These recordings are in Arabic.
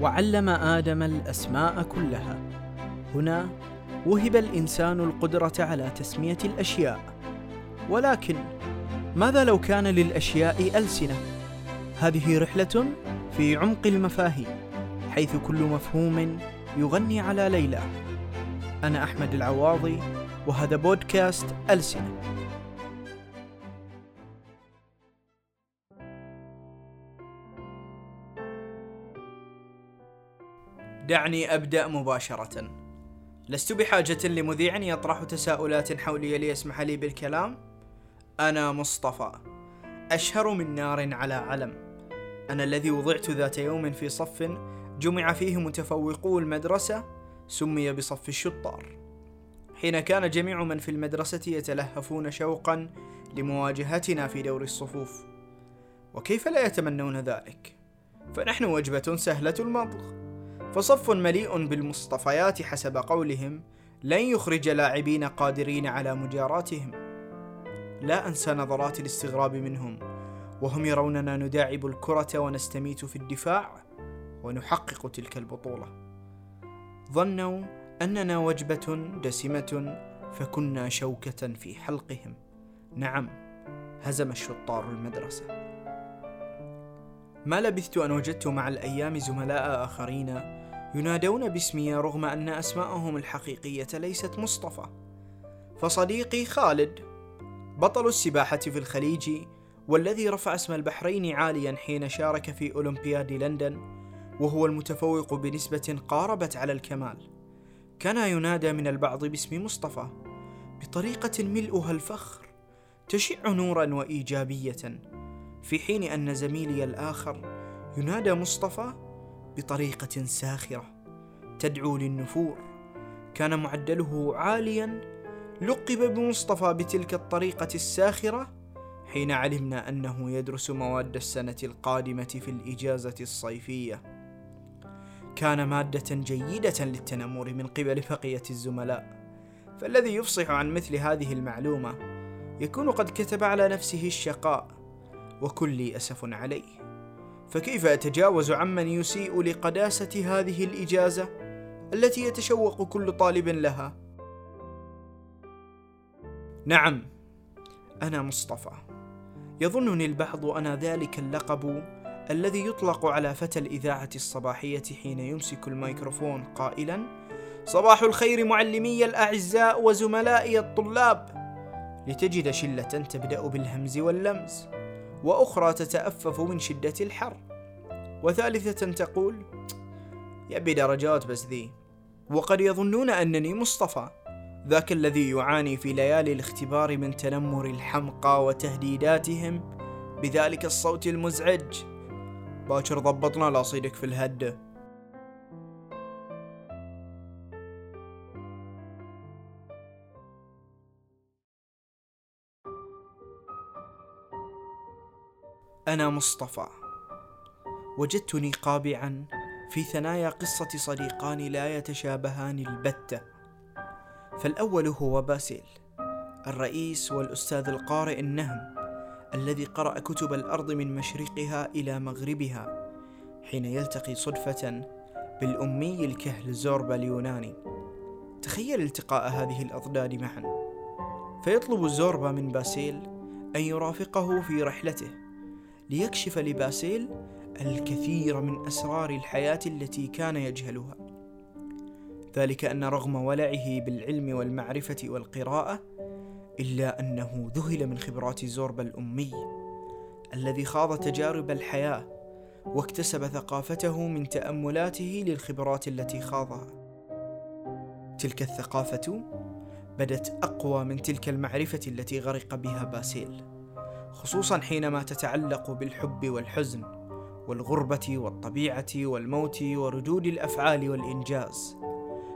وعلم آدم الأسماء كلها. هنا وهب الإنسان القدرة على تسمية الأشياء. ولكن ماذا لو كان للأشياء ألسنة؟ هذه رحلة في عمق المفاهيم حيث كل مفهوم يغني على ليلى. أنا أحمد العواضي وهذا بودكاست ألسنة. دعني أبدأ مباشرة. لست بحاجة لمذيع يطرح تساؤلات حولي ليسمح لي بالكلام؟ أنا مصطفى. أشهر من نار على علم. أنا الذي وضعت ذات يوم في صف جمع فيه متفوقو المدرسة سمي بصف الشطار. حين كان جميع من في المدرسة يتلهفون شوقا لمواجهتنا في دور الصفوف. وكيف لا يتمنون ذلك؟ فنحن وجبة سهلة المضغ فصف مليء بالمصطفيات حسب قولهم لن يخرج لاعبين قادرين على مجاراتهم. لا أنسى نظرات الاستغراب منهم وهم يروننا نداعب الكرة ونستميت في الدفاع ونحقق تلك البطولة. ظنوا أننا وجبة دسمة فكنا شوكة في حلقهم. نعم هزم الشطار المدرسة. ما لبثت أن وجدت مع الأيام زملاء آخرين ينادون باسمي رغم أن أسماءهم الحقيقية ليست مصطفى. فصديقي خالد بطل السباحة في الخليج والذي رفع اسم البحرين عاليا حين شارك في أولمبياد لندن وهو المتفوق بنسبة قاربت على الكمال. كان ينادى من البعض باسم مصطفى بطريقة ملؤها الفخر تشع نورا وإيجابية. في حين أن زميلي الآخر ينادى مصطفى بطريقة ساخرة تدعو للنفور. كان معدله عاليا لقب بمصطفى بتلك الطريقة الساخرة حين علمنا أنه يدرس مواد السنة القادمة في الإجازة الصيفية. كان مادة جيدة للتنمر من قبل بقية الزملاء. فالذي يفصح عن مثل هذه المعلومة يكون قد كتب على نفسه الشقاء وكلي أسف عليه. فكيف أتجاوز عمن يسيء لقداسة هذه الإجازة التي يتشوق كل طالب لها؟ نعم، أنا مصطفى. يظنني البعض أنا ذلك اللقب الذي يطلق على فتى الإذاعة الصباحية حين يمسك الميكروفون قائلا: صباح الخير معلمي الأعزاء وزملائي الطلاب. لتجد شلة تبدأ بالهمز واللمز. وأخرى تتأفف من شدة الحر. وثالثة تقول يبي درجات بس ذي. وقد يظنون أنني مصطفى ذاك الذي يعاني في ليالي الاختبار من تنمر الحمقى وتهديداتهم بذلك الصوت المزعج. باكر ضبطنا لاصيدك في الهده أنا مصطفى. وجدتني قابعا في ثنايا قصة صديقان لا يتشابهان البتة فالأول هو باسيل الرئيس والأستاذ القارئ النهم الذي قرأ كتب الأرض من مشرقها إلى مغربها حين يلتقي صدفة بالأمي الكهل زوربا اليوناني. تخيل التقاء هذه الأضداد معا. فيطلب زوربا من باسيل أن يرافقه في رحلته. ليكشف لباسيل الكثير من أسرار الحياة التي كان يجهلها. ذلك أن رغم ولعه بالعلم والمعرفة والقراءة إلا أنه ذهل من خبرات زوربا الأمي الذي خاض تجارب الحياة واكتسب ثقافته من تأملاته للخبرات التي خاضها. تلك الثقافة بدت أقوى من تلك المعرفة التي غرق بها باسيل. خصوصا حينما تتعلق بالحب والحزن والغربة والطبيعة والموت وردود الأفعال والإنجاز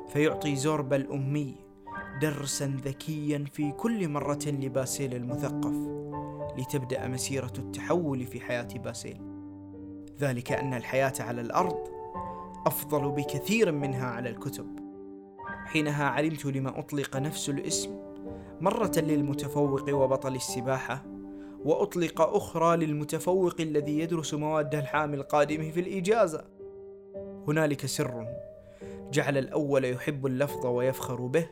فيعطي زوربا الأمي درسا ذكيا في كل مرة لباسيل المثقف لتبدأ مسيرة التحول في حياة باسيل. ذلك أن الحياة على الأرض أفضل بكثير منها على الكتب. حينها علمت لما أطلق نفس الاسم مرة للمتفوق وبطل السباحة وأطلق أخرى للمتفوق الذي يدرس مواد الحام القادم في الإجازة. هنالك سر. جعل الأول يحب اللفظ ويفخر به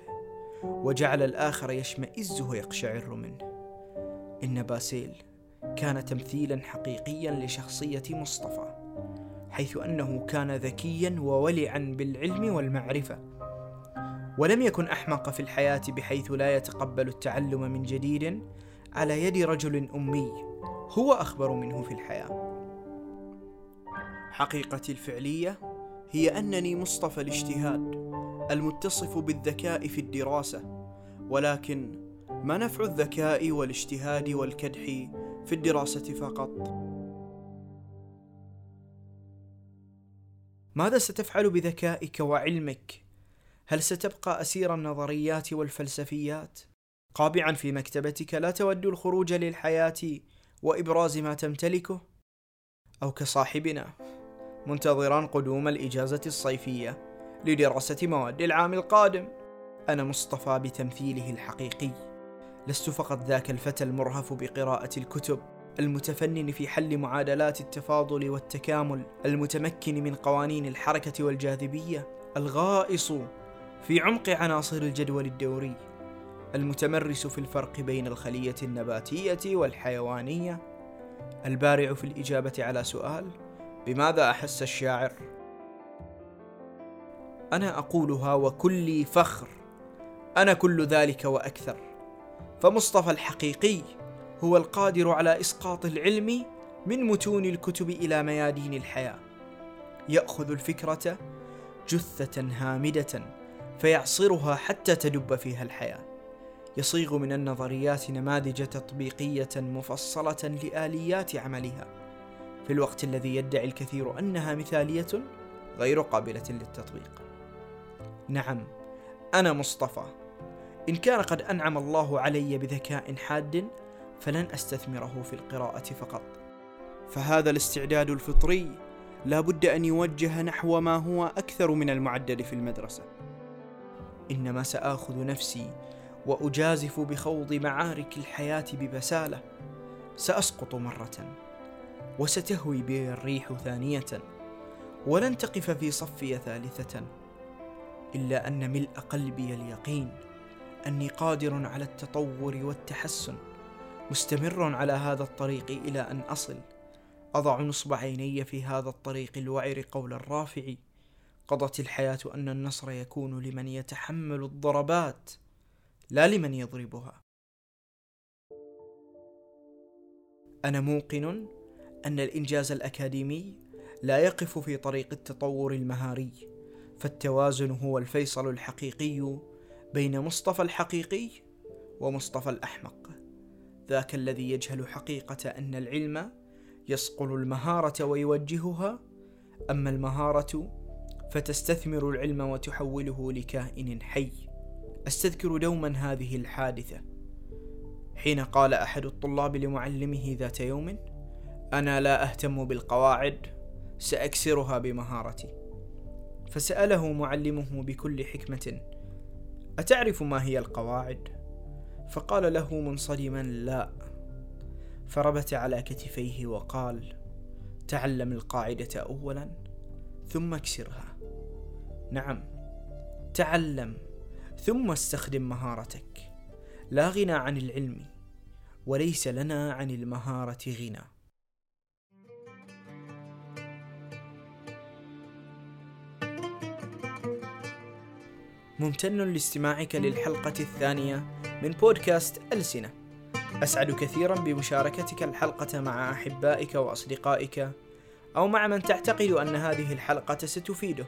وجعل الآخر يشمئز ويقشعر منه. إن باسيل كان تمثيلا حقيقيا لشخصية مصطفى حيث أنه كان ذكيا وولعا بالعلم والمعرفة. ولم يكن أحمق في الحياة بحيث لا يتقبل التعلم من جديد على يد رجل أمي. هو أخبر منه في الحياة. حقيقتي الفعلية هي أنني مصطفى الاجتهاد المتصف بالذكاء في الدراسة. ولكن ما نفع الذكاء والاجتهاد والكدح في الدراسة فقط؟ ماذا ستفعل بذكائك وعلمك؟ هل ستبقى أسير النظريات والفلسفيات؟ قابعا في مكتبتك لا تود الخروج للحياة وإبراز ما تمتلكه أو كصاحبنا. منتظرا قدوم الإجازة الصيفية لدراسة مواد العام القادم. أنا مصطفى بتمثيله الحقيقي. لست فقط ذاك الفتى المرهف بقراءة الكتب المتفنن في حل معادلات التفاضل والتكامل المتمكن من قوانين الحركة والجاذبية الغائص في عمق عناصر الجدول الدوري. المتمرس في الفرق بين الخلية النباتية والحيوانية. البارع في الإجابة على سؤال بماذا أحس الشاعر؟ أنا أقولها وكلي فخر أنا كل ذلك وأكثر. فمصطفى الحقيقي هو القادر على إسقاط العلم من متون الكتب إلى ميادين الحياة. يأخذ الفكرة جثة هامدة فيعصرها حتى تدب فيها الحياة. يصيغ من النظريات نماذج تطبيقية مفصلة لآليات عملها. في الوقت الذي يدعي الكثير أنها مثالية غير قابلة للتطبيق. نعم أنا مصطفى. إن كان قد أنعم الله علي بذكاء حاد فلن أستثمره في القراءة فقط. فهذا الاستعداد الفطري لا بد أن يوجه نحو ما هو أكثر من المعدل في المدرسة. إنما سآخذ نفسي وأجازف بخوض معارك الحياة ببسالة. سأسقط مرة وستهوي بي الريح ثانية ولن تقف في صفي ثالثة إلا أن ملء قلبي اليقين. أني قادر على التطور والتحسن مستمر على هذا الطريق إلى أن أصل. أضع نصب عيني في هذا الطريق الوعر قول الرافع. قضت الحياة أن النصر يكون لمن يتحمل الضربات. لا لمن يضربها. أنا موقن أن الإنجاز الأكاديمي لا يقف في طريق التطور المهاري فالتوازن هو الفيصل الحقيقي بين مصطفى الحقيقي ومصطفى الأحمق. ذاك الذي يجهل حقيقة أن العلم يصقل المهارة ويوجهها أما المهارة فتستثمر العلم وتحوله لكائن حي. أستذكر دوما هذه الحادثة. حين قال أحد الطلاب لمعلمه ذات يوم أنا لا أهتم بالقواعد سأكسرها بمهارتي. فسأله معلمه بكل حكمة أتعرف ما هي القواعد؟ فقال له منصدما لا. فربت على كتفيه وقال تعلم القاعدة اولا ثم اكسرها. نعم تعلم. ثم استخدم مهارتك. لا غنى عن العلم وليس لنا عن المهارة غنى. ممتن لاستماعك للحلقة الثانية من بودكاست ألسنة. أسعد كثيرا بمشاركتك الحلقة مع أحبائك وأصدقائك أو مع من تعتقد أن هذه الحلقة ستفيده.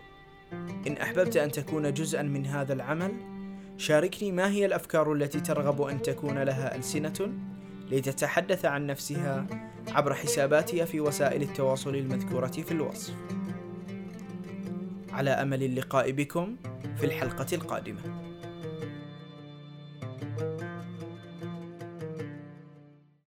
إن أحببت أن تكون جزءا من هذا العمل شاركني ما هي الأفكار التي ترغب أن تكون لها ألسنة؟ لتتحدث عن نفسها عبر حساباتي في وسائل التواصل المذكورة في الوصف. على أمل اللقاء بكم في الحلقة القادمة.